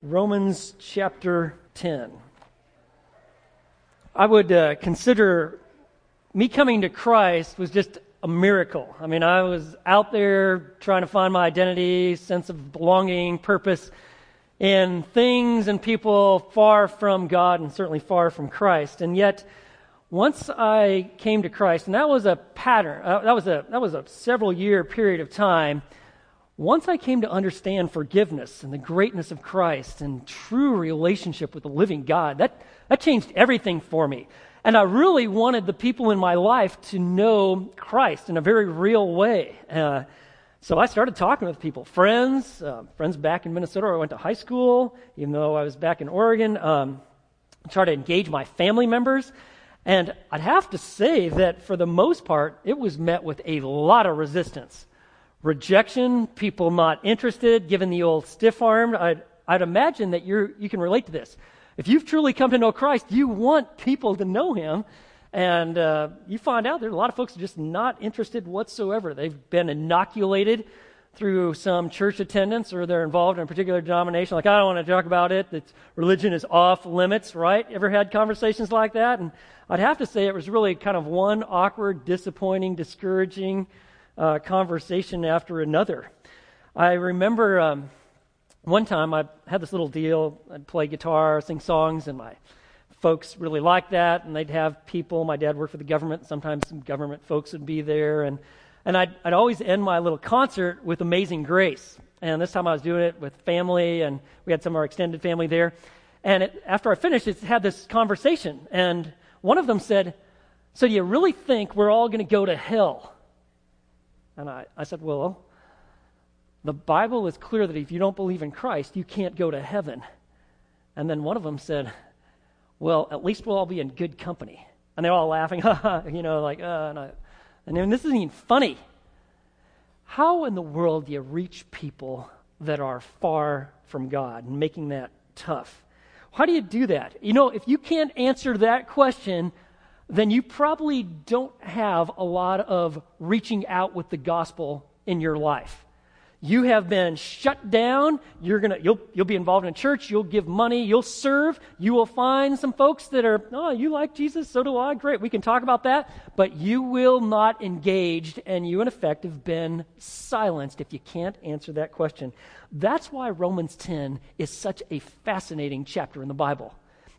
Romans chapter 10. I would uh, consider me coming to Christ was just a miracle. I mean, I was out there trying to find my identity, sense of belonging, purpose in things and people far from God and certainly far from Christ. And yet, once I came to Christ, and that was a pattern, uh, that was a that was a several year period of time once I came to understand forgiveness and the greatness of Christ and true relationship with the living God, that, that changed everything for me. And I really wanted the people in my life to know Christ in a very real way. Uh, so I started talking with people, friends, uh, friends back in Minnesota where I went to high school, even though I was back in Oregon. Um, I tried to engage my family members. And I'd have to say that for the most part, it was met with a lot of resistance rejection, people not interested, given the old stiff arm. I'd, I'd imagine that you're, you can relate to this. If you've truly come to know Christ, you want people to know Him. And uh, you find out there are a lot of folks just not interested whatsoever. They've been inoculated through some church attendance or they're involved in a particular denomination. Like, I don't want to talk about it. That religion is off limits, right? Ever had conversations like that? And I'd have to say it was really kind of one awkward, disappointing, discouraging, uh, conversation after another. I remember um, one time I had this little deal. I'd play guitar, sing songs, and my folks really liked that. And they'd have people. My dad worked for the government. Sometimes some government folks would be there, and and I'd, I'd always end my little concert with "Amazing Grace." And this time I was doing it with family, and we had some of our extended family there. And it, after I finished, it had this conversation, and one of them said, "So do you really think we're all going to go to hell?" And I, I said, Well, the Bible is clear that if you don't believe in Christ, you can't go to heaven. And then one of them said, Well, at least we'll all be in good company. And they're all laughing, you know, like, uh, and, I, and this isn't even funny. How in the world do you reach people that are far from God and making that tough? How do you do that? You know, if you can't answer that question, then you probably don't have a lot of reaching out with the gospel in your life. You have been shut down. You're gonna, you'll, you'll be involved in church. You'll give money. You'll serve. You will find some folks that are, oh, you like Jesus? So do I. Great. We can talk about that. But you will not engaged, and you, in effect, have been silenced if you can't answer that question. That's why Romans 10 is such a fascinating chapter in the Bible.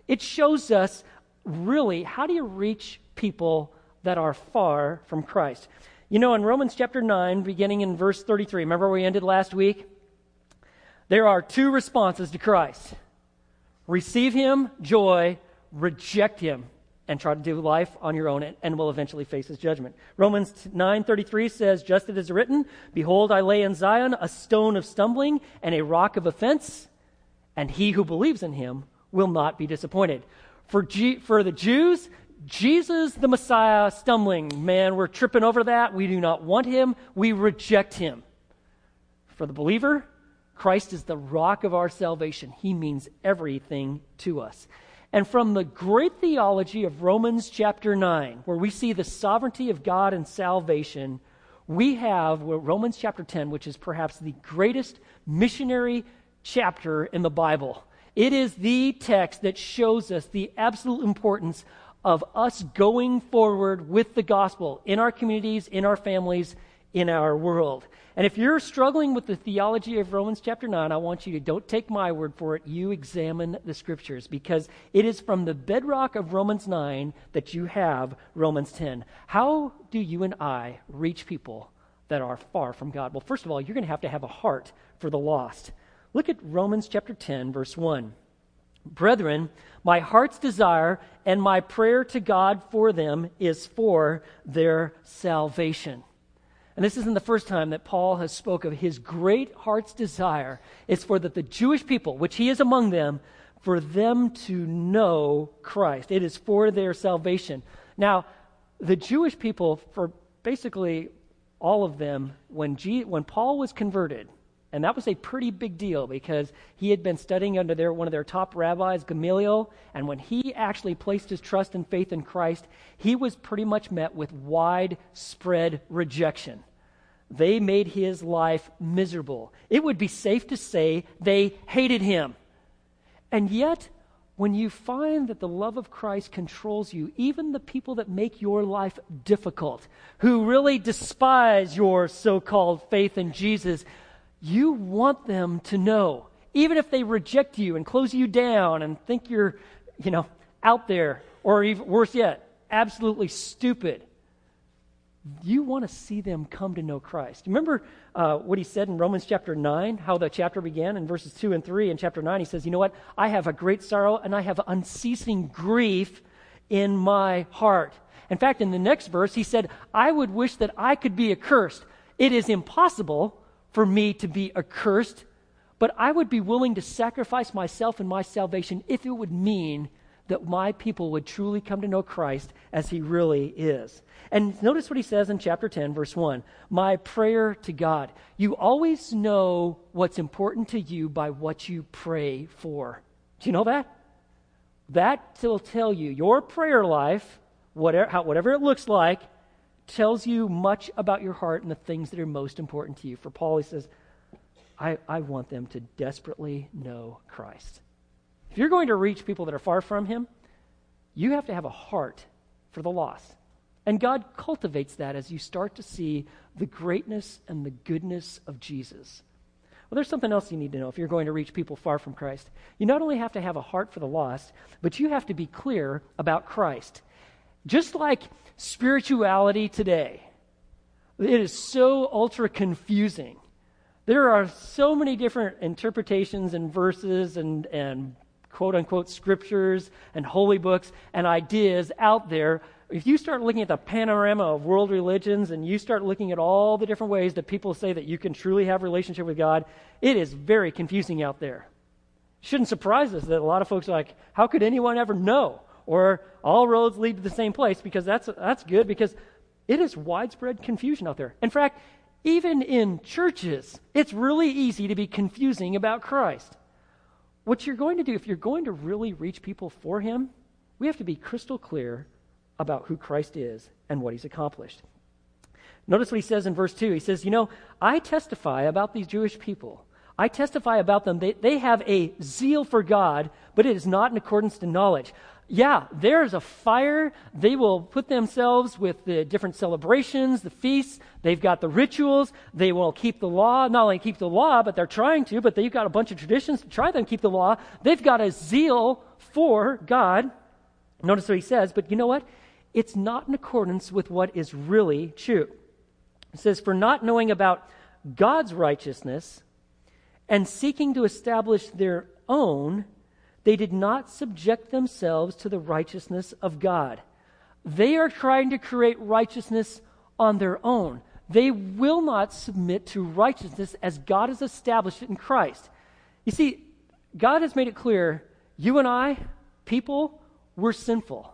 It shows us really, how do you reach people that are far from Christ? You know, in Romans chapter 9, beginning in verse 33, remember where we ended last week? There are two responses to Christ receive him, joy, reject him, and try to do life on your own and will eventually face his judgment. Romans 9:33 says, "Just as it is written, behold I lay in Zion a stone of stumbling and a rock of offense, and he who believes in him will not be disappointed." For, G- for the Jews, Jesus the Messiah stumbling. Man, we're tripping over that. We do not want him. We reject him. For the believer, Christ is the rock of our salvation. He means everything to us. And from the great theology of Romans chapter 9, where we see the sovereignty of God and salvation, we have Romans chapter 10, which is perhaps the greatest missionary chapter in the Bible. It is the text that shows us the absolute importance of us going forward with the gospel in our communities, in our families, in our world. And if you're struggling with the theology of Romans chapter 9, I want you to don't take my word for it. You examine the scriptures because it is from the bedrock of Romans 9 that you have Romans 10. How do you and I reach people that are far from God? Well, first of all, you're going to have to have a heart for the lost. Look at Romans chapter 10, verse 1. Brethren, my heart's desire and my prayer to God for them is for their salvation. And this isn't the first time that Paul has spoke of his great heart's desire is for that the Jewish people, which he is among them, for them to know Christ. It is for their salvation. Now, the Jewish people, for basically all of them, when, G, when Paul was converted, and that was a pretty big deal because he had been studying under their, one of their top rabbis, Gamaliel. And when he actually placed his trust and faith in Christ, he was pretty much met with widespread rejection. They made his life miserable. It would be safe to say they hated him. And yet, when you find that the love of Christ controls you, even the people that make your life difficult, who really despise your so called faith in Jesus, you want them to know, even if they reject you and close you down and think you're, you know, out there, or even worse yet, absolutely stupid, you want to see them come to know Christ. Remember uh, what he said in Romans chapter 9, how the chapter began in verses 2 and 3. In chapter 9, he says, You know what? I have a great sorrow and I have unceasing grief in my heart. In fact, in the next verse, he said, I would wish that I could be accursed. It is impossible for me to be accursed, but I would be willing to sacrifice myself and my salvation if it would mean that my people would truly come to know Christ as he really is. And notice what he says in chapter 10, verse 1 My prayer to God. You always know what's important to you by what you pray for. Do you know that? That will tell you your prayer life, whatever, how, whatever it looks like, tells you much about your heart and the things that are most important to you. For Paul, he says, I, I want them to desperately know Christ. If you're going to reach people that are far from Him, you have to have a heart for the lost. And God cultivates that as you start to see the greatness and the goodness of Jesus. Well, there's something else you need to know if you're going to reach people far from Christ. You not only have to have a heart for the lost, but you have to be clear about Christ. Just like spirituality today, it is so ultra confusing. There are so many different interpretations and verses and, and quote unquote scriptures and holy books and ideas out there, if you start looking at the panorama of world religions and you start looking at all the different ways that people say that you can truly have a relationship with God, it is very confusing out there. Shouldn't surprise us that a lot of folks are like, how could anyone ever know? Or all roads lead to the same place because that's, that's good because it is widespread confusion out there. In fact, even in churches, it's really easy to be confusing about Christ. What you're going to do, if you're going to really reach people for Him, we have to be crystal clear about who Christ is and what He's accomplished. Notice what he says in verse 2. He says, You know, I testify about these Jewish people. I testify about them. They, they have a zeal for God, but it is not in accordance to knowledge yeah, there's a fire. They will put themselves with the different celebrations, the feasts. They've got the rituals. They will keep the law. Not only keep the law, but they're trying to, but they've got a bunch of traditions to try them keep the law. They've got a zeal for God. Notice what he says, but you know what? It's not in accordance with what is really true. It says, For not knowing about God's righteousness and seeking to establish their own, they did not subject themselves to the righteousness of God. They are trying to create righteousness on their own. They will not submit to righteousness as God has established it in Christ. You see, God has made it clear you and I, people, we're sinful.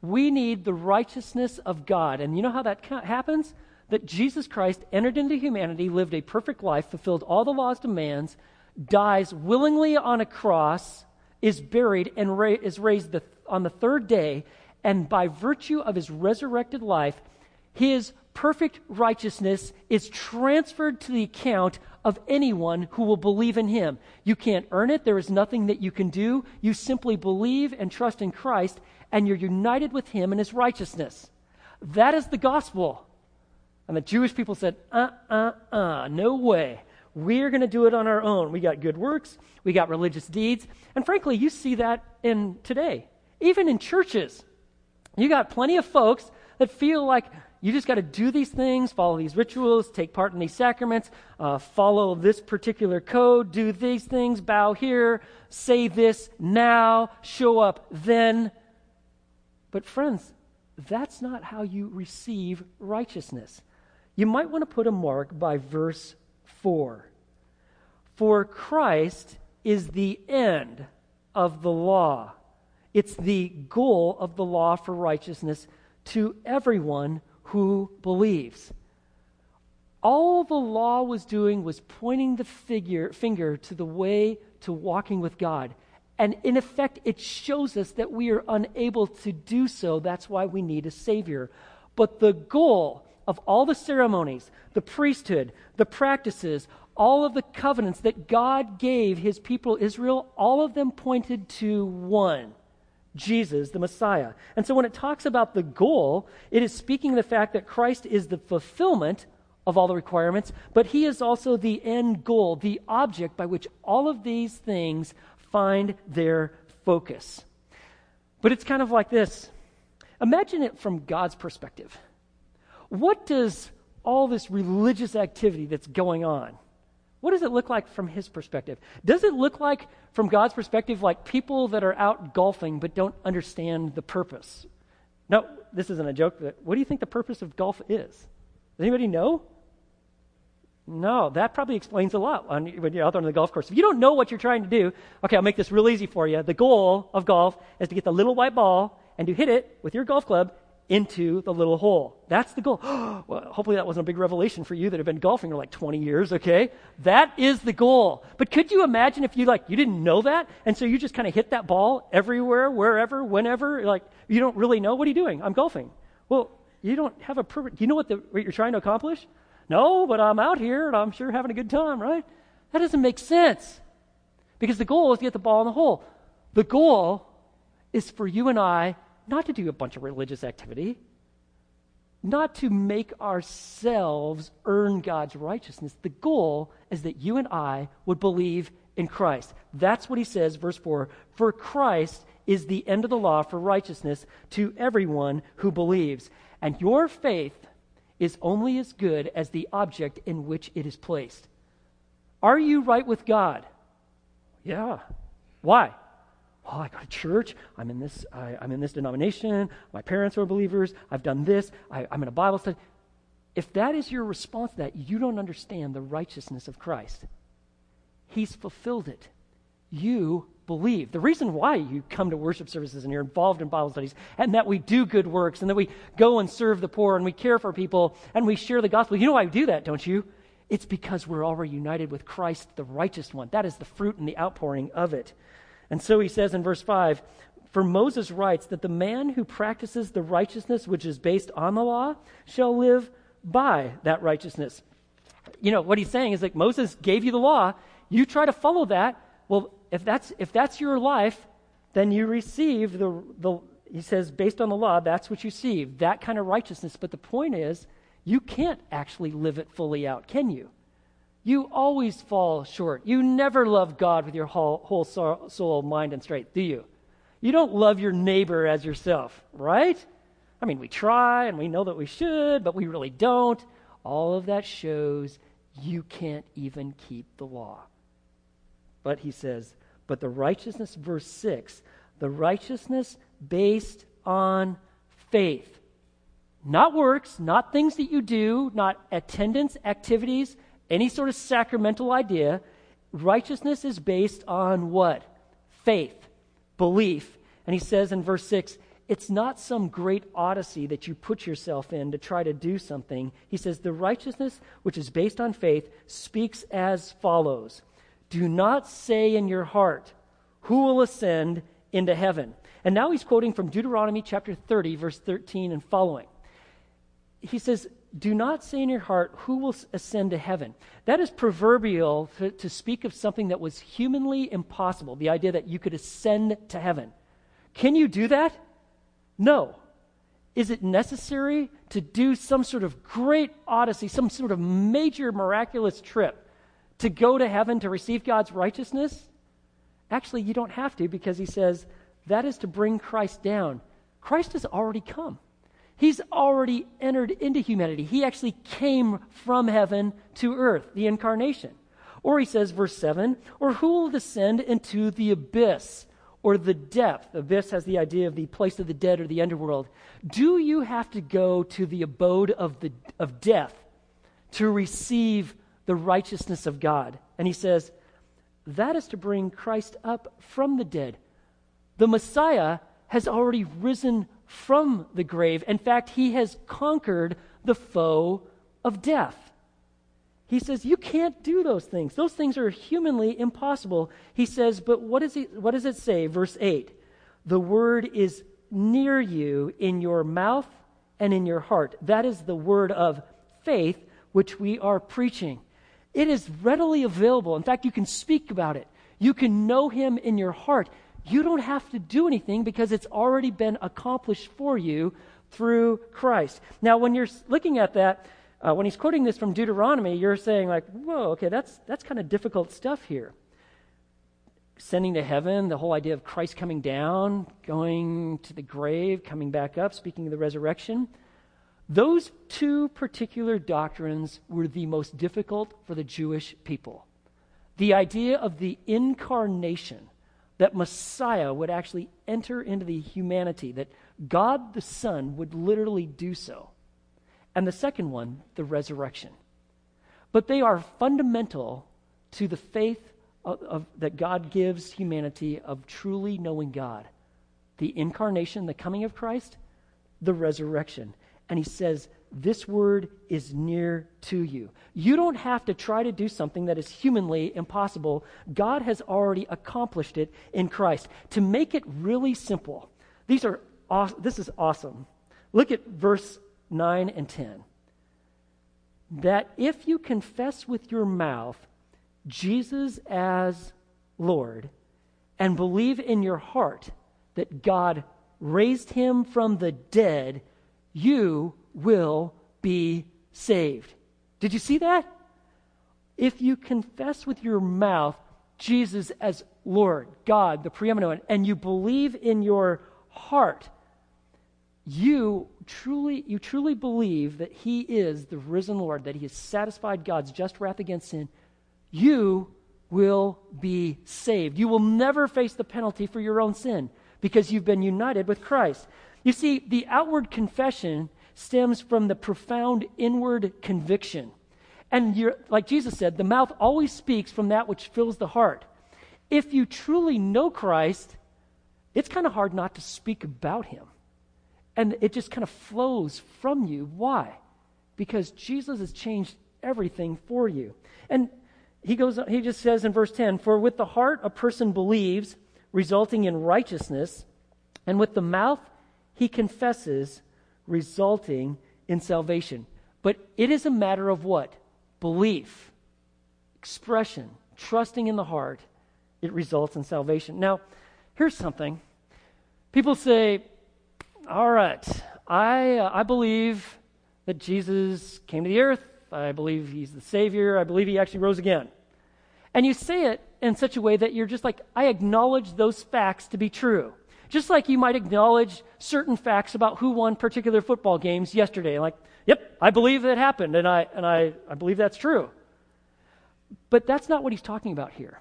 We need the righteousness of God. And you know how that happens? That Jesus Christ entered into humanity, lived a perfect life, fulfilled all the law's demands, dies willingly on a cross is buried and ra- is raised the, on the third day, and by virtue of his resurrected life, his perfect righteousness is transferred to the account of anyone who will believe in him. You can't earn it. There is nothing that you can do. You simply believe and trust in Christ, and you're united with him in his righteousness. That is the gospel. And the Jewish people said, uh, uh, uh, no way. We're going to do it on our own. We got good works, we got religious deeds. And frankly, you see that in today. Even in churches, you got plenty of folks that feel like you just got to do these things, follow these rituals, take part in these sacraments, uh, follow this particular code, do these things, bow here, say this now, show up then. But, friends, that's not how you receive righteousness. You might want to put a mark by verse 4. For Christ is the end of the law. It's the goal of the law for righteousness to everyone who believes. All the law was doing was pointing the figure, finger to the way to walking with God. And in effect, it shows us that we are unable to do so. That's why we need a Savior. But the goal of all the ceremonies, the priesthood, the practices, all of the covenants that God gave his people Israel, all of them pointed to one Jesus, the Messiah. And so when it talks about the goal, it is speaking of the fact that Christ is the fulfillment of all the requirements, but he is also the end goal, the object by which all of these things find their focus. But it's kind of like this imagine it from God's perspective. What does all this religious activity that's going on, what does it look like from his perspective? Does it look like, from God's perspective, like people that are out golfing but don't understand the purpose? No, this isn't a joke, but what do you think the purpose of golf is? Does anybody know? No, that probably explains a lot when you're out there on the golf course. If you don't know what you're trying to do, okay, I'll make this real easy for you. The goal of golf is to get the little white ball and to hit it with your golf club into the little hole. That's the goal. well, hopefully that wasn't a big revelation for you that have been golfing for like 20 years, okay? That is the goal. But could you imagine if you like you didn't know that and so you just kind of hit that ball everywhere, wherever, whenever, like you don't really know what are you doing? I'm golfing. Well, you don't have a you know what, the, what you're trying to accomplish? No, but I'm out here and I'm sure having a good time, right? That doesn't make sense. Because the goal is to get the ball in the hole. The goal is for you and I not to do a bunch of religious activity, not to make ourselves earn God's righteousness. The goal is that you and I would believe in Christ. That's what he says, verse 4 For Christ is the end of the law for righteousness to everyone who believes. And your faith is only as good as the object in which it is placed. Are you right with God? Yeah. Why? Oh, I go to church. I'm in this. I, am in this denomination. My parents are believers. I've done this. I, I'm in a Bible study. If that is your response to that, you don't understand the righteousness of Christ. He's fulfilled it. You believe. The reason why you come to worship services and you're involved in Bible studies and that we do good works and that we go and serve the poor and we care for people and we share the gospel. You know why we do that, don't you? It's because we're already united with Christ, the righteous one. That is the fruit and the outpouring of it. And so he says in verse 5 For Moses writes that the man who practices the righteousness which is based on the law shall live by that righteousness. You know, what he's saying is like Moses gave you the law, you try to follow that. Well, if that's, if that's your life, then you receive the, the, he says, based on the law, that's what you receive, that kind of righteousness. But the point is, you can't actually live it fully out, can you? You always fall short. You never love God with your whole, whole soul, mind, and strength, do you? You don't love your neighbor as yourself, right? I mean, we try and we know that we should, but we really don't. All of that shows you can't even keep the law. But he says, but the righteousness, verse 6, the righteousness based on faith. Not works, not things that you do, not attendance, activities, any sort of sacramental idea. Righteousness is based on what? Faith, belief. And he says in verse 6, it's not some great odyssey that you put yourself in to try to do something. He says, the righteousness which is based on faith speaks as follows Do not say in your heart, Who will ascend into heaven? And now he's quoting from Deuteronomy chapter 30, verse 13 and following. He says, do not say in your heart, Who will ascend to heaven? That is proverbial to, to, speak of something that was humanly impossible, the idea that you could ascend to heaven. Can you do that? No. Is it necessary to do some sort of great odyssey, some sort of major miraculous trip to go to heaven to receive God's righteousness? Actually, you don't have to because he says that is to bring Christ down. Christ has already come. He's already entered into humanity. He actually came from heaven to earth, the incarnation. Or he says, verse 7, or who will descend into the abyss or the depth? Abyss has the idea of the place of the dead or the underworld. Do you have to go to the abode of, the, of death to receive the righteousness of God? And he says, that is to bring Christ up from the dead. The Messiah has already risen from the grave. In fact, he has conquered the foe of death. He says, You can't do those things. Those things are humanly impossible. He says, But what, is he, what does it say? Verse 8 The word is near you in your mouth and in your heart. That is the word of faith which we are preaching. It is readily available. In fact, you can speak about it. You can know him in your heart. You don't have to do anything because it's already been accomplished for you through Christ. Now, when you're looking at that, uh, when he's quoting this from Deuteronomy, you're saying, like, whoa, okay, that's, that's kind of difficult stuff here. Sending to heaven, the whole idea of Christ coming down, going to the grave, coming back up, speaking of the resurrection. Those two particular doctrines were the most difficult for the Jewish people. The idea of the incarnation, that Messiah would actually enter into the humanity, that God the Son would literally do so. And the second one, the resurrection. But they are fundamental to the faith of, of, that God gives humanity of truly knowing God. The incarnation, the coming of Christ, the resurrection. And he says, This word is near to you. You don't have to try to do something that is humanly impossible. God has already accomplished it in Christ. To make it really simple, these are this is awesome. Look at verse 9 and 10. That if you confess with your mouth Jesus as Lord and believe in your heart that God raised him from the dead, you will be saved. Did you see that? If you confess with your mouth Jesus as Lord, God, the preeminent and you believe in your heart, you truly, you truly believe that He is the risen Lord, that He has satisfied God's just wrath against sin, you will be saved. You will never face the penalty for your own sin because you've been united with Christ. You see, the outward confession stems from the profound inward conviction. And like Jesus said, the mouth always speaks from that which fills the heart. If you truly know Christ, it's kind of hard not to speak about him. And it just kind of flows from you. Why? Because Jesus has changed everything for you. And he goes he just says in verse 10, "For with the heart a person believes, resulting in righteousness, and with the mouth he confesses, resulting in salvation." But it is a matter of what? Belief, expression, trusting in the heart. It results in salvation. Now, here's something. People say, all right. I, uh, I believe that Jesus came to the earth. I believe he's the Savior. I believe he actually rose again. And you say it in such a way that you're just like, I acknowledge those facts to be true. Just like you might acknowledge certain facts about who won particular football games yesterday. Like, yep, I believe that happened, and I, and I, I believe that's true. But that's not what he's talking about here.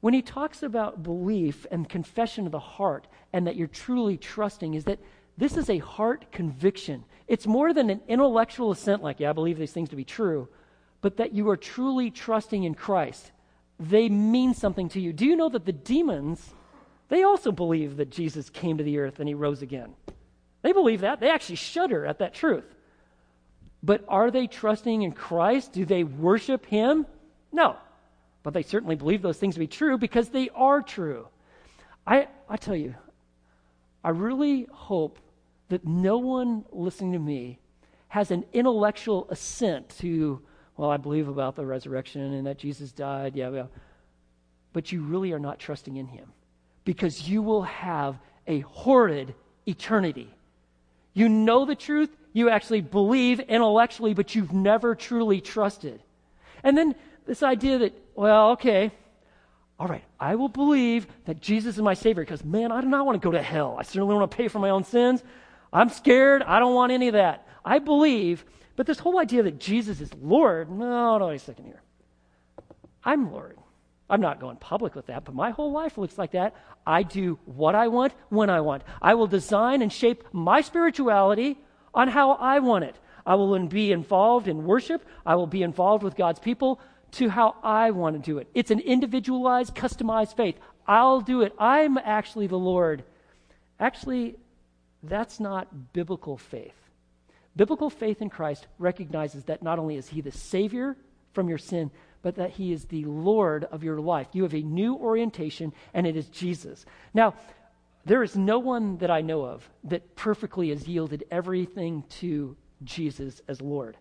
When he talks about belief and confession of the heart and that you're truly trusting, is that this is a heart conviction. It's more than an intellectual assent, like, yeah, I believe these things to be true, but that you are truly trusting in Christ. They mean something to you. Do you know that the demons, they also believe that Jesus came to the earth and he rose again? They believe that. They actually shudder at that truth. But are they trusting in Christ? Do they worship him? No. But they certainly believe those things to be true because they are true. I, I tell you, I really hope that no one listening to me has an intellectual assent to, well, I believe about the resurrection and that Jesus died. Yeah, yeah. But you really are not trusting in him because you will have a horrid eternity. You know the truth, you actually believe intellectually, but you've never truly trusted. And then this idea that, well, okay, all right, I will believe that Jesus is my Savior because, man, I do not want to go to hell. I certainly don't want to pay for my own sins. I'm scared. I don't want any of that. I believe, but this whole idea that Jesus is Lord, no, no, wait a second here. I'm Lord. I'm not going public with that, but my whole life looks like that. I do what I want when I want. I will design and shape my spirituality on how I want it. I will be involved in worship. I will be involved with God's people to how I want to do it. It's an individualized, customized faith. I'll do it. I'm actually the Lord. Actually, that's not biblical faith. Biblical faith in Christ recognizes that not only is He the Savior from your sin, but that He is the Lord of your life. You have a new orientation, and it is Jesus. Now, there is no one that I know of that perfectly has yielded everything to Jesus as Lord.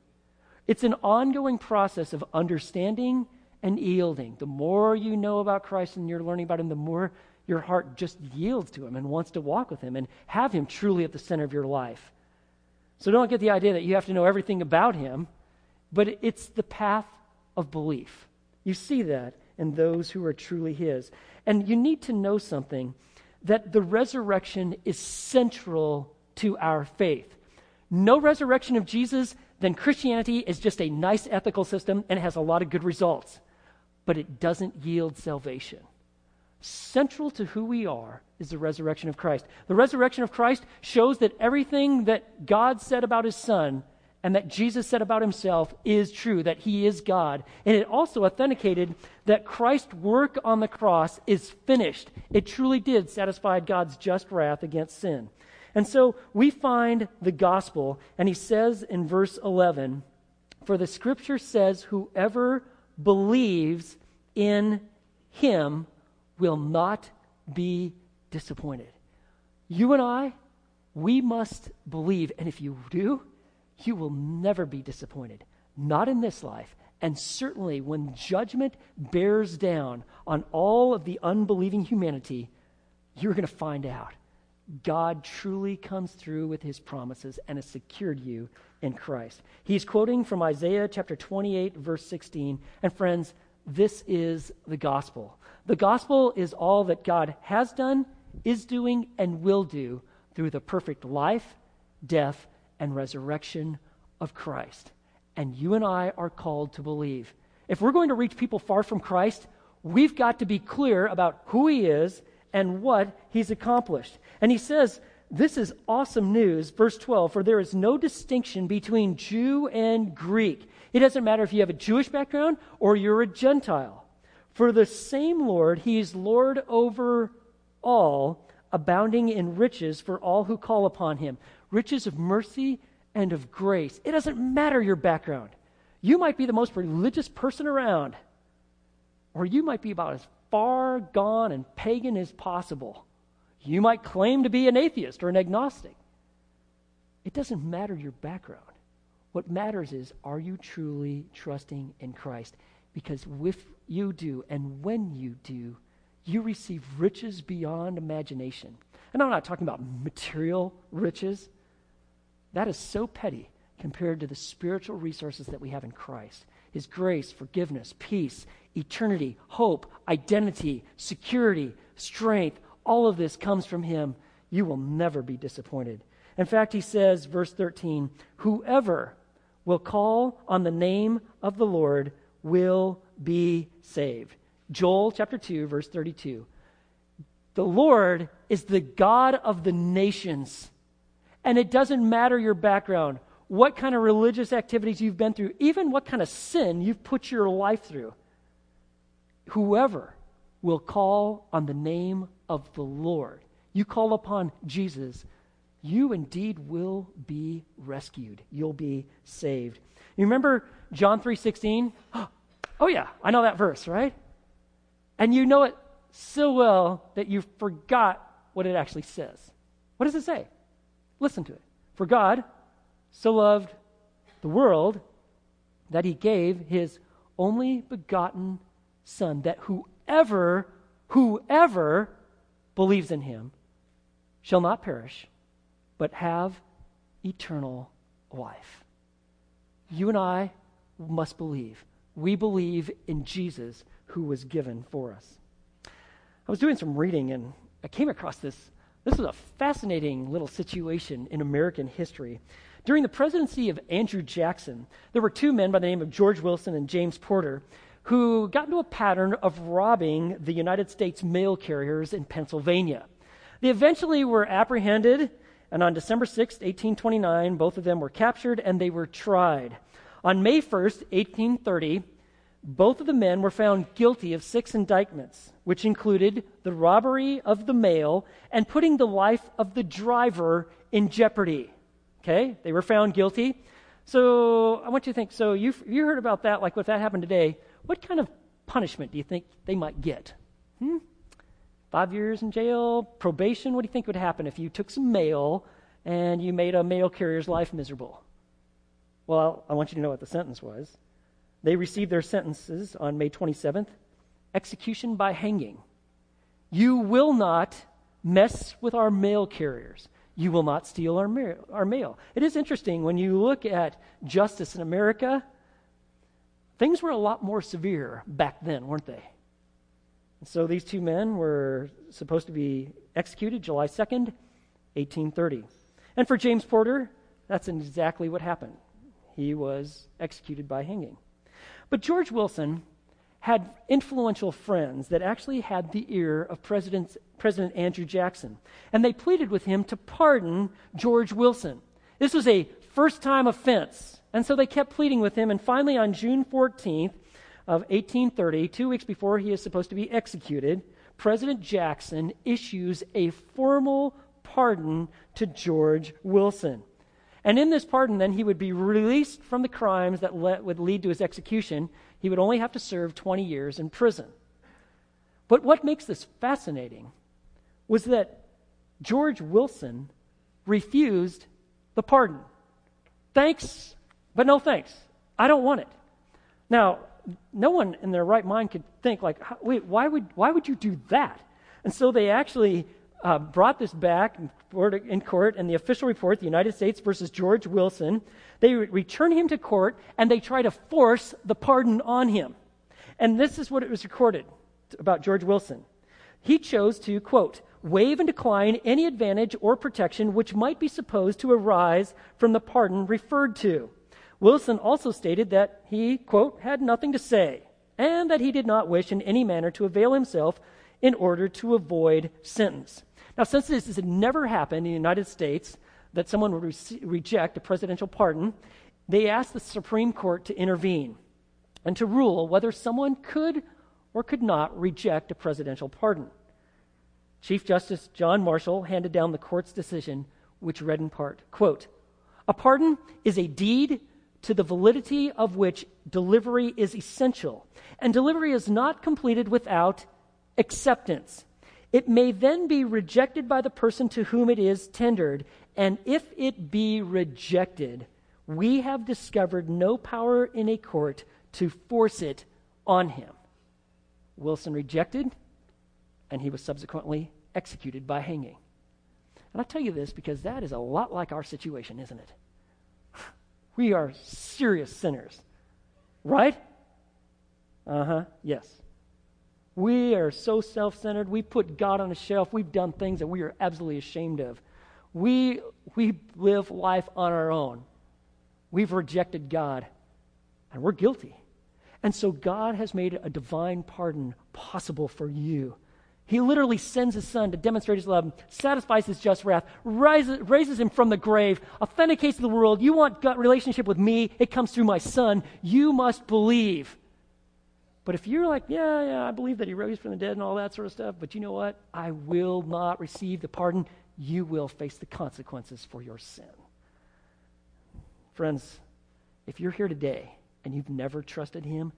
It's an ongoing process of understanding and yielding. The more you know about Christ and you're learning about Him, the more your heart just yields to Him and wants to walk with Him and have Him truly at the center of your life. So don't get the idea that you have to know everything about Him, but it's the path of belief. You see that in those who are truly His. And you need to know something that the resurrection is central to our faith. No resurrection of Jesus, then Christianity is just a nice ethical system and it has a lot of good results, but it doesn't yield salvation. Central to who we are is the resurrection of Christ. The resurrection of Christ shows that everything that God said about his son and that Jesus said about himself is true, that he is God. And it also authenticated that Christ's work on the cross is finished. It truly did satisfy God's just wrath against sin. And so we find the gospel, and he says in verse 11, For the scripture says, Whoever believes in him will not be disappointed. You and I, we must believe, and if you do, you will never be disappointed. Not in this life, and certainly when judgment bears down on all of the unbelieving humanity, you're going to find out. God truly comes through with his promises and has secured you in Christ. He's quoting from Isaiah chapter 28, verse 16. And friends, this is the gospel. The gospel is all that God has done, is doing, and will do through the perfect life, death, and resurrection of Christ. And you and I are called to believe. If we're going to reach people far from Christ, we've got to be clear about who He is and what He's accomplished. And He says, this is awesome news. Verse 12, for there is no distinction between Jew and Greek. It doesn't matter if you have a Jewish background or you're a Gentile. For the same Lord, He is Lord over all, abounding in riches for all who call upon Him riches of mercy and of grace. It doesn't matter your background. You might be the most religious person around, or you might be about as far gone and pagan as possible. You might claim to be an atheist or an agnostic. It doesn't matter your background. What matters is are you truly trusting in Christ? Because if you do, and when you do, you receive riches beyond imagination. And I'm not talking about material riches. That is so petty compared to the spiritual resources that we have in Christ His grace, forgiveness, peace, eternity, hope, identity, security, strength. All of this comes from Him. You will never be disappointed. In fact, He says, verse 13, whoever will call on the name of the Lord will be saved. Joel chapter 2, verse 32. The Lord is the God of the nations. And it doesn't matter your background, what kind of religious activities you've been through, even what kind of sin you've put your life through. Whoever will call on the name of the Lord, you call upon Jesus, you indeed will be rescued. You'll be saved. You remember John 3:16? Oh yeah, I know that verse, right? And you know it so well that you forgot what it actually says. What does it say? Listen to it. For God so loved the world that he gave his only begotten Son, that whoever, whoever believes in him shall not perish, but have eternal life. You and I must believe. We believe in Jesus who was given for us. I was doing some reading and I came across this this is a fascinating little situation in American history. During the presidency of Andrew Jackson, there were two men by the name of George Wilson and James Porter who got into a pattern of robbing the United States mail carriers in Pennsylvania. They eventually were apprehended, and on December 6, 1829, both of them were captured and they were tried. On May 1st, 1830, both of the men were found guilty of six indictments, which included the robbery of the mail and putting the life of the driver in jeopardy. Okay, they were found guilty. So I want you to think so you've, you heard about that, like if that happened today, what kind of punishment do you think they might get? Hmm? Five years in jail, probation? What do you think would happen if you took some mail and you made a mail carrier's life miserable? Well, I want you to know what the sentence was. They received their sentences on May 27th execution by hanging. You will not mess with our mail carriers. You will not steal our mail, our mail. It is interesting when you look at justice in America, things were a lot more severe back then, weren't they? And so these two men were supposed to be executed July 2nd, 1830. And for James Porter, that's exactly what happened. He was executed by hanging. But George Wilson had influential friends that actually had the ear of President, President Andrew Jackson. And they pleaded with him to pardon George Wilson. This was a first time offense. And so they kept pleading with him. And finally, on June 14th of 1830, two weeks before he is supposed to be executed, President Jackson issues a formal pardon to George Wilson. And in this pardon, then, he would be released from the crimes that le- would lead to his execution. He would only have to serve 20 years in prison. But what makes this fascinating was that George Wilson refused the pardon. Thanks, but no thanks. I don't want it. Now, no one in their right mind could think like, wait, why would why would you do that? And so they actually uh, brought this back in court in the official report, the United States versus George Wilson. They return him to court and they try to force the pardon on him. And this is what it was recorded about George Wilson. He chose to, quote, waive and decline any advantage or protection which might be supposed to arise from the pardon referred to. Wilson also stated that he, quote, had nothing to say and that he did not wish in any manner to avail himself in order to avoid sentence. Now, since this has never happened in the United States that someone would re- reject a presidential pardon, they asked the Supreme Court to intervene and to rule whether someone could or could not reject a presidential pardon. Chief Justice John Marshall handed down the court's decision, which read in part, quote, A pardon is a deed to the validity of which delivery is essential, and delivery is not completed without acceptance. It may then be rejected by the person to whom it is tendered, and if it be rejected, we have discovered no power in a court to force it on him. Wilson rejected, and he was subsequently executed by hanging. And I tell you this because that is a lot like our situation, isn't it? We are serious sinners, right? Uh huh, yes. We are so self centered. We put God on a shelf. We've done things that we are absolutely ashamed of. We, we live life on our own. We've rejected God, and we're guilty. And so God has made a divine pardon possible for you. He literally sends his son to demonstrate his love, satisfies his just wrath, raises, raises him from the grave, authenticates the world. You want God relationship with me? It comes through my son. You must believe. But if you're like, yeah, yeah, I believe that he rose from the dead and all that sort of stuff, but you know what? I will not receive the pardon. You will face the consequences for your sin. Friends, if you're here today and you've never trusted him,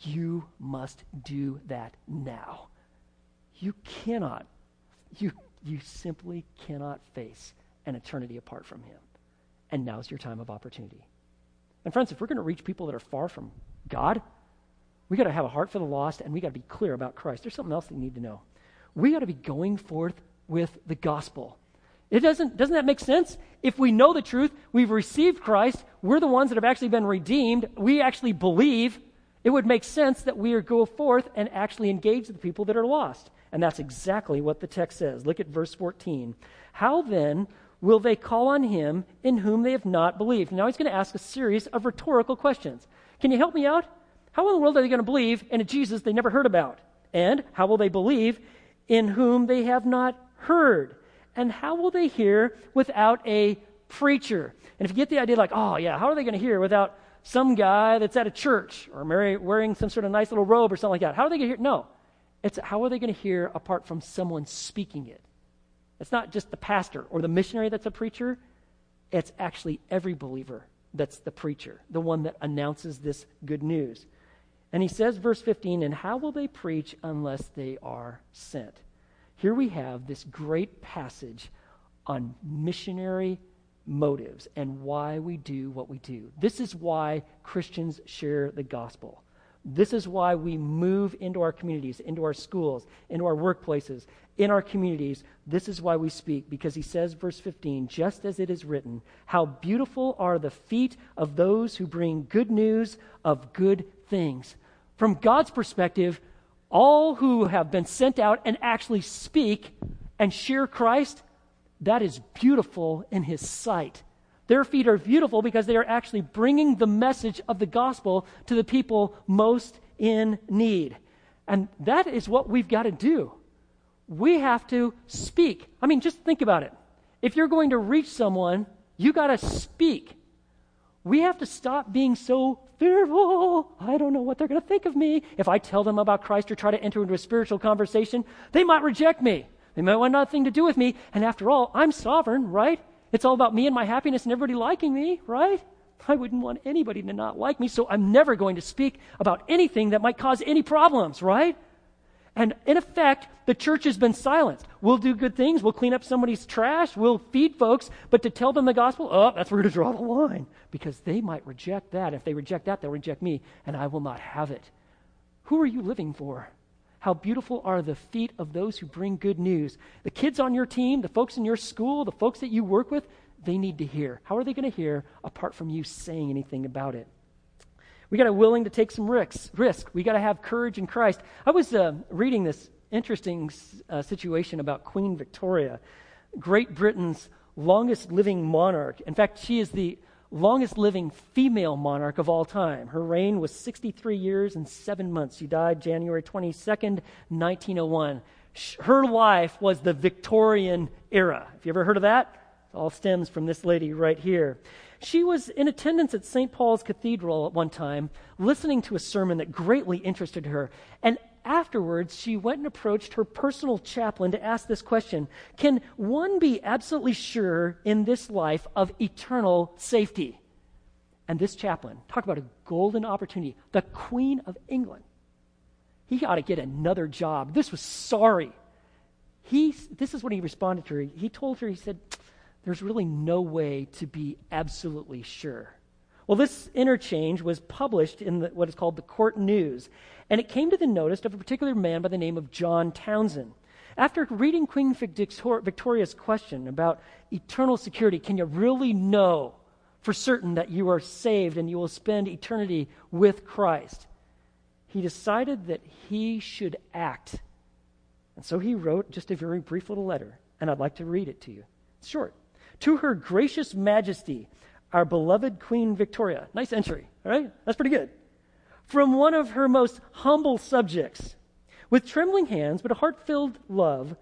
you must do that now. You cannot, you, you simply cannot face an eternity apart from him. And now's your time of opportunity. And friends, if we're going to reach people that are far from God, we got to have a heart for the lost, and we got to be clear about Christ. There's something else that you need to know. We got to be going forth with the gospel. It doesn't, doesn't that make sense? If we know the truth, we've received Christ, we're the ones that have actually been redeemed, we actually believe, it would make sense that we go forth and actually engage the people that are lost. And that's exactly what the text says. Look at verse 14. How then will they call on him in whom they have not believed? Now he's going to ask a series of rhetorical questions. Can you help me out? How in the world are they going to believe in a Jesus they never heard about? And how will they believe in whom they have not heard? And how will they hear without a preacher? And if you get the idea, like, oh, yeah, how are they going to hear without some guy that's at a church or wearing some sort of nice little robe or something like that? How are they going to hear? No. It's how are they going to hear apart from someone speaking it? It's not just the pastor or the missionary that's a preacher, it's actually every believer that's the preacher, the one that announces this good news. And he says, verse 15, and how will they preach unless they are sent? Here we have this great passage on missionary motives and why we do what we do. This is why Christians share the gospel. This is why we move into our communities, into our schools, into our workplaces, in our communities. This is why we speak, because he says, verse 15, just as it is written, How beautiful are the feet of those who bring good news of good things. From God's perspective, all who have been sent out and actually speak and share Christ, that is beautiful in his sight. Their feet are beautiful because they are actually bringing the message of the gospel to the people most in need. And that is what we've got to do. We have to speak. I mean, just think about it. If you're going to reach someone, you got to speak. We have to stop being so fearful. I don't know what they're going to think of me. If I tell them about Christ or try to enter into a spiritual conversation, they might reject me. They might want nothing to do with me. And after all, I'm sovereign, right? It's all about me and my happiness and everybody liking me, right? I wouldn't want anybody to not like me, so I'm never going to speak about anything that might cause any problems, right? And in effect, the church has been silenced. We'll do good things. We'll clean up somebody's trash. We'll feed folks. But to tell them the gospel, oh, that's where to draw the line. Because they might reject that. If they reject that, they'll reject me, and I will not have it. Who are you living for? How beautiful are the feet of those who bring good news. The kids on your team, the folks in your school, the folks that you work with, they need to hear. How are they going to hear apart from you saying anything about it? We got to willing to take some risks. Risk. We got to have courage in Christ. I was uh, reading this interesting uh, situation about Queen Victoria, Great Britain's longest living monarch. In fact, she is the longest living female monarch of all time. Her reign was 63 years and seven months. She died January 22nd, 1901. Her life was the Victorian era. Have you ever heard of that? It all stems from this lady right here. She was in attendance at St. Paul's Cathedral at one time, listening to a sermon that greatly interested her. And afterwards, she went and approached her personal chaplain to ask this question Can one be absolutely sure in this life of eternal safety? And this chaplain, talk about a golden opportunity, the Queen of England. He ought to get another job. This was sorry. He, this is what he responded to her. He told her, he said, There's really no way to be absolutely sure. Well, this interchange was published in the, what is called the Court News, and it came to the notice of a particular man by the name of John Townsend. After reading Queen Victoria's question about eternal security, can you really know for certain that you are saved and you will spend eternity with Christ? He decided that he should act. And so he wrote just a very brief little letter, and I'd like to read it to you. It's short. To her gracious majesty, our beloved Queen Victoria. Nice entry, all right? That's pretty good from one of her most humble subjects. With trembling hands, but a heart filled love,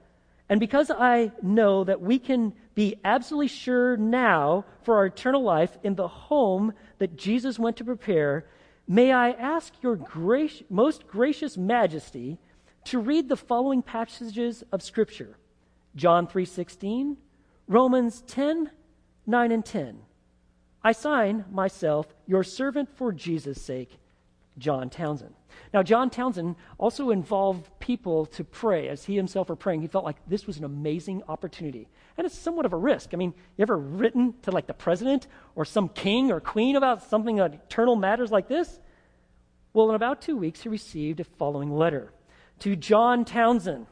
and because I know that we can be absolutely sure now for our eternal life in the home that Jesus went to prepare, may I ask your grac- most gracious majesty to read the following passages of Scripture John 3:16, Romans 10, 9 and 10. I sign myself your servant for Jesus' sake John Townsend. Now, John Townsend also involved people to pray as he himself were praying. He felt like this was an amazing opportunity. And it's somewhat of a risk. I mean, you ever written to like the president or some king or queen about something that eternal matters like this? Well, in about two weeks, he received a following letter to John Townsend.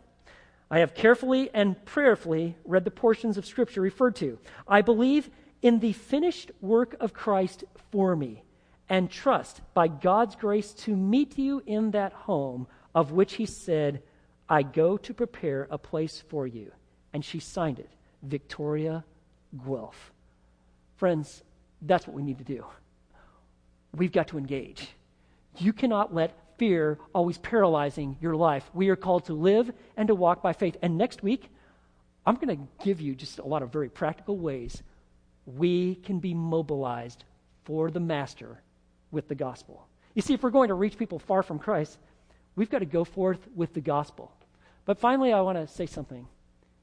I have carefully and prayerfully read the portions of Scripture referred to. I believe in the finished work of Christ for me and trust by God's grace to meet you in that home of which he said, I go to prepare a place for you. And she signed it, Victoria Guelph. Friends, that's what we need to do. We've got to engage. You cannot let fear always paralyzing your life. We are called to live and to walk by faith. And next week, I'm going to give you just a lot of very practical ways we can be mobilized for the Master with the gospel. You see, if we're going to reach people far from Christ, we've got to go forth with the gospel. But finally, I want to say something.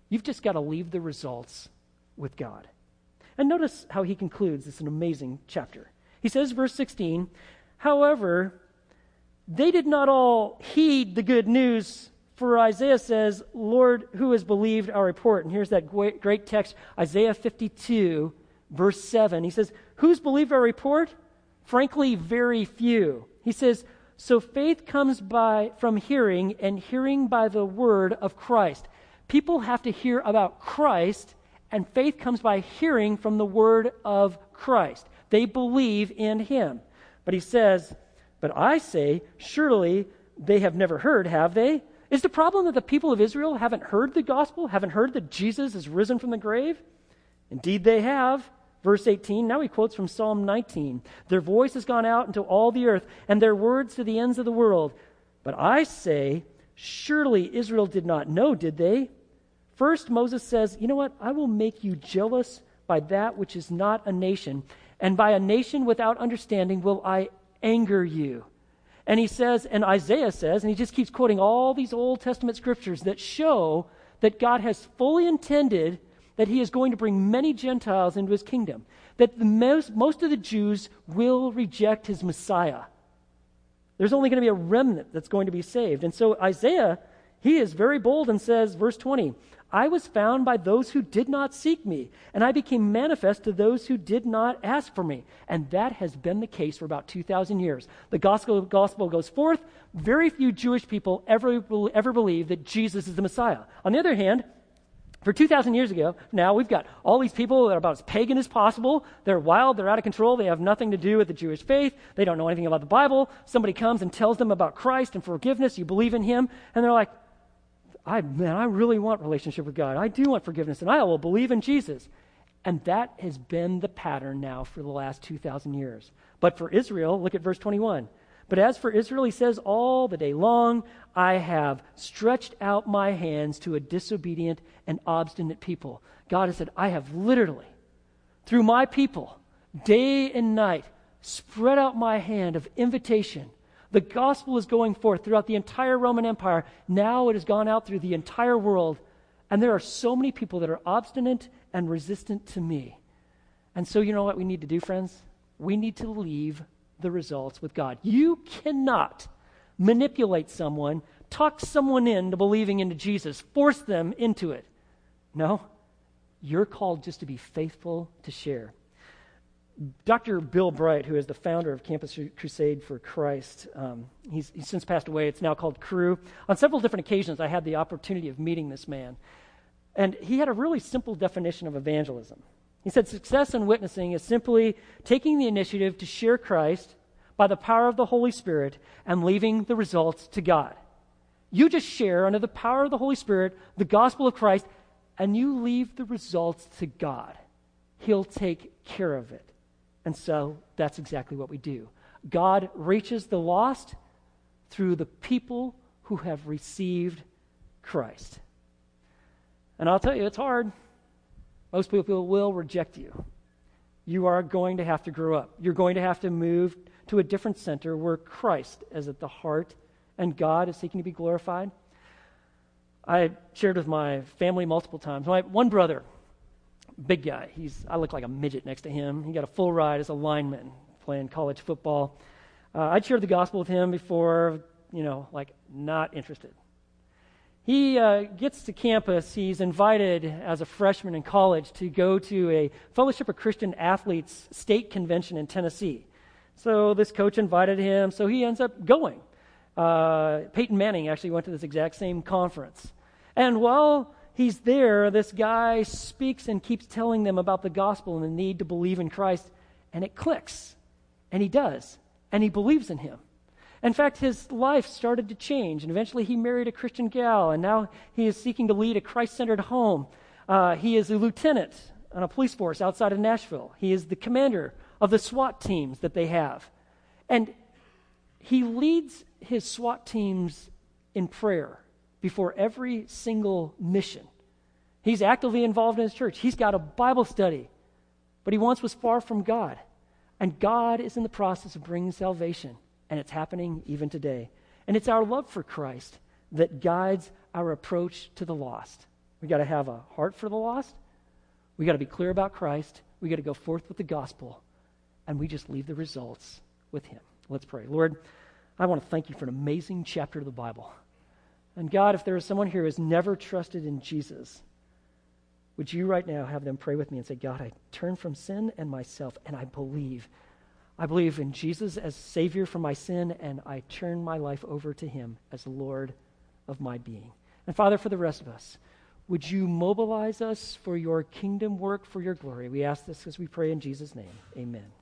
You've just got to leave the results with God. And notice how he concludes. It's an amazing chapter. He says, verse 16, however, they did not all heed the good news, for Isaiah says, Lord, who has believed our report? And here's that great text, Isaiah 52, verse 7. He says, Who's believed our report? Frankly, very few. He says, So faith comes by from hearing, and hearing by the word of Christ. People have to hear about Christ, and faith comes by hearing from the word of Christ. They believe in him. But he says, But I say, surely they have never heard, have they? Is the problem that the people of Israel haven't heard the gospel, haven't heard that Jesus is risen from the grave? Indeed, they have. Verse 18, now he quotes from Psalm 19 Their voice has gone out into all the earth, and their words to the ends of the world. But I say, surely Israel did not know, did they? First, Moses says, You know what? I will make you jealous by that which is not a nation, and by a nation without understanding will I anger you. And he says, and Isaiah says, and he just keeps quoting all these Old Testament scriptures that show that God has fully intended that he is going to bring many Gentiles into his kingdom, that the most, most of the Jews will reject his Messiah. There's only going to be a remnant that's going to be saved. And so Isaiah, he is very bold and says, verse 20, I was found by those who did not seek me, and I became manifest to those who did not ask for me. And that has been the case for about 2,000 years. The gospel, gospel goes forth. Very few Jewish people ever, ever believe that Jesus is the Messiah. On the other hand, for 2,000 years ago, now we've got all these people that are about as pagan as possible. They're wild, they're out of control, they have nothing to do with the Jewish faith, they don't know anything about the Bible. Somebody comes and tells them about Christ and forgiveness, you believe in Him, and they're like, I, man, I really want relationship with God. I do want forgiveness, and I will believe in Jesus. And that has been the pattern now for the last 2,000 years. But for Israel, look at verse 21. But as for Israel, he says, All the day long I have stretched out my hands to a disobedient and obstinate people. God has said, I have literally, through my people, day and night, spread out my hand of invitation the gospel is going forth throughout the entire Roman Empire. Now it has gone out through the entire world. And there are so many people that are obstinate and resistant to me. And so, you know what we need to do, friends? We need to leave the results with God. You cannot manipulate someone, talk someone into believing into Jesus, force them into it. No, you're called just to be faithful to share. Dr. Bill Bright, who is the founder of Campus Crusade for Christ, um, he's, he's, since passed away. It's now called Cru. On several different occasions, I had the opportunity of meeting this man. And he had a really simple definition of evangelism. He said success in witnessing is simply taking the initiative to share Christ by the power of the Holy Spirit and leaving the results to God. You just share under the power of the Holy Spirit the gospel of Christ, and you leave the results to God. He'll take care of it. And so that's exactly what we do. God reaches the lost through the people who have received Christ. And I'll tell you, it's hard. Most people will reject you. You are going to have to grow up. You're going to have to move to a different center where Christ is at the heart and God is seeking to be glorified. I shared with my family multiple times. My one brother, big guy. He's, I look like a midget next to him. He got a full ride as a lineman playing college football. Uh, I'd shared the gospel with him before, you know, like not interested. He uh, gets to campus. He's invited as a freshman in college to go to a Fellowship of Christian Athletes state convention in Tennessee. So this coach invited him, so he ends up going. Uh, Peyton Manning actually went to this exact same conference. And while he's there, this guy speaks and keeps telling them about the gospel and the need to believe in Christ, and it clicks. And he does. And he believes in him. In fact, his life started to change, and eventually he married a Christian gal, and now he is seeking to lead a Christ centered home. Uh, he is a lieutenant on a police force outside of Nashville. He is the commander of the SWAT teams that they have. And he leads his SWAT teams in prayer before every single mission. He's actively involved in his church. He's got a Bible study, but he once was far from God. And God is in the process of bringing salvation, and it's happening even today. And it's our love for Christ that guides our approach to the lost. We got to have a heart for the lost. We got to be clear about Christ. We got to go forth with the gospel, and we just leave the results with Him. Let's pray. Lord, I want to thank you for an amazing chapter of the Bible. And God, if there is someone here who has never trusted in Jesus, would you right now have them pray with me and say, God, I turn from sin and myself, and I believe. I believe in Jesus as Savior for my sin, and I turn my life over to Him as Lord of my being. And Father, for the rest of us, would you mobilize us for your kingdom work for your glory? We ask this as we pray in Jesus' name. Amen.